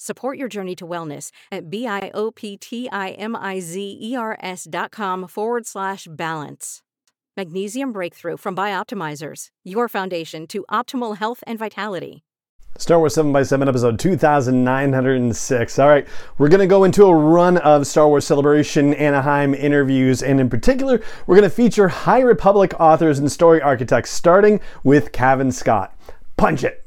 Support your journey to wellness at B-I-O-P-T-I-M-I-Z-E-R-S dot com forward slash balance. Magnesium Breakthrough from Bioptimizers, your foundation to optimal health and vitality. Star Wars 7x7, episode 2906. All right, we're going to go into a run of Star Wars Celebration Anaheim interviews, and in particular, we're going to feature High Republic authors and story architects, starting with Cavan Scott. Punch it!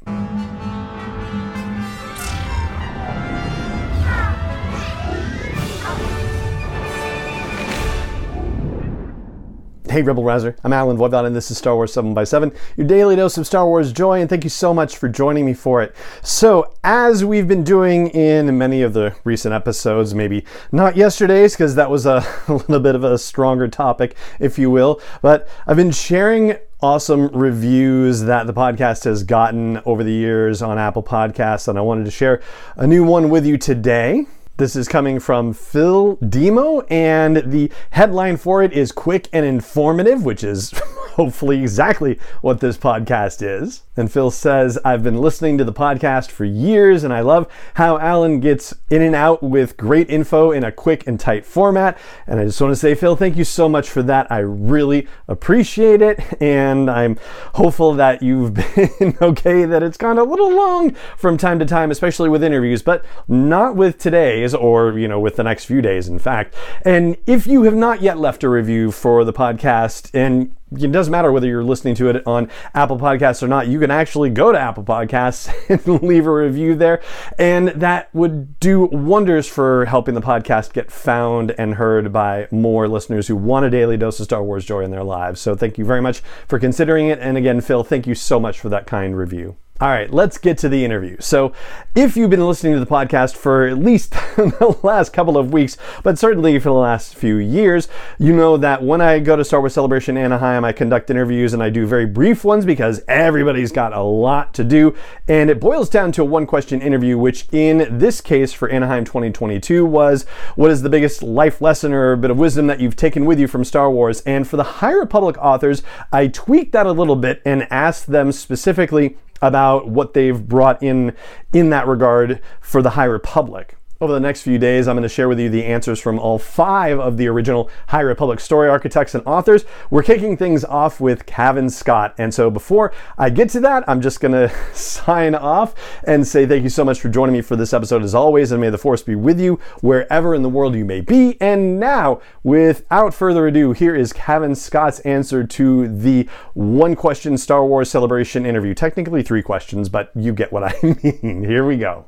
Hey, Rebel Rouser. I'm Allen Voivod, and this is Star Wars 7x7, your daily dose of Star Wars joy, and thank you so much for joining me for it. So, as we've been doing in many of the recent episodes, maybe not yesterday's, because that was a, a little bit of a stronger topic, if you will, but I've been sharing awesome reviews that the podcast has gotten over the years on Apple Podcasts, and I wanted to share a new one with you today. This is coming from Phil Demo, and the headline for it is Quick and Informative, which is hopefully exactly what this podcast is. And Phil says, I've been listening to the podcast for years, and I love how Allen gets in and out with great info in a quick and tight format. And I just want to say, Phil, thank you so much for that. I really appreciate it, and I'm hopeful that you've been okay, that it's gone a little long from time to time, especially with interviews, but not with today's or, you know, with the next few days, in fact. And if you have not yet left a review for the podcast, and it doesn't matter whether you're listening to it on Apple Podcasts or not. You can actually go to Apple Podcasts and leave a review there. And that would do wonders for helping the podcast get found and heard by more listeners who want a daily dose of Star Wars joy in their lives. So thank you very much for considering it. And again, Phil, thank you so much for that kind review. All right, let's get to the interview. So, if you've been listening to the podcast for at least the last couple of weeks, but certainly for the last few years, you know that when I go to Star Wars Celebration Anaheim, I conduct interviews and I do very brief ones because everybody's got a lot to do. And it boils down to a one question interview, which in this case for Anaheim 2022 was what is the biggest life lesson or bit of wisdom that you've taken with you from Star Wars? And for the High Republic authors, I tweaked that a little bit and asked them specifically about what they've brought in in that regard for the High Republic. Over the next few days, I'm going to share with you the answers from all five of the original High Republic story architects and authors. We're kicking things off with Cavan Scott. And so before I get to that, I'm just going to sign off and say thank you so much for joining me for this episode as always, and may the force be with you wherever in the world you may be. And now, without further ado, here is Cavan Scott's answer to the one question Star Wars celebration interview. Technically, three questions, but you get what I mean. Here we go.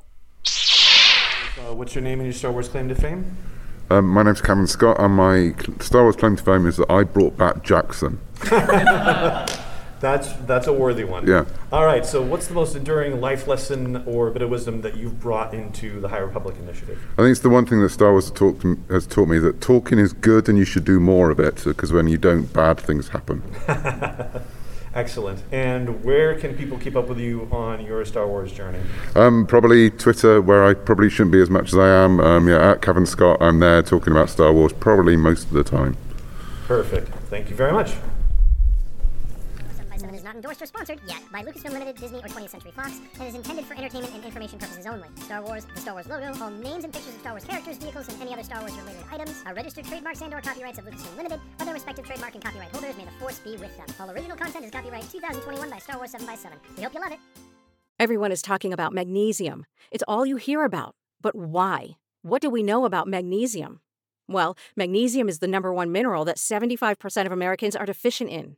Uh, what's your name and your Star Wars claim to fame? Um, my name's Cavan Scott, and my Star Wars claim to fame is that I brought back Jaxxon. That's that's a worthy one. Yeah. All right. So, what's the most enduring life lesson or bit of wisdom that you've brought into the High Republic Initiative? I think it's the one thing that Star Wars taught to, has taught me that talking is good, and you should do more of it. Because when you don't, bad things happen. Excellent. And where can people keep up with you on your Star Wars journey? Um, probably Twitter, where I probably shouldn't be as much as I am. Um, yeah, at Cavan Scott, I'm there talking about Star Wars probably most of the time. Perfect. Thank you very much. Endorsed or sponsored yet by Lucasfilm Limited, Disney, or 20th Century Fox, and is intended for entertainment and information purposes only. Star Wars, the Star Wars logo, all names and pictures of Star Wars characters, vehicles, and any other Star Wars related items are registered trademarks and/or copyrights of Lucasfilm Limited, or their respective trademark and copyright holders. May the force be with them. All original content is copyright 2021 by Star Wars 7x7. We hope you love it. Everyone is talking about magnesium. It's all you hear about. But why? What do we know about magnesium? Well, magnesium is the number one mineral that 75% of Americans are deficient in.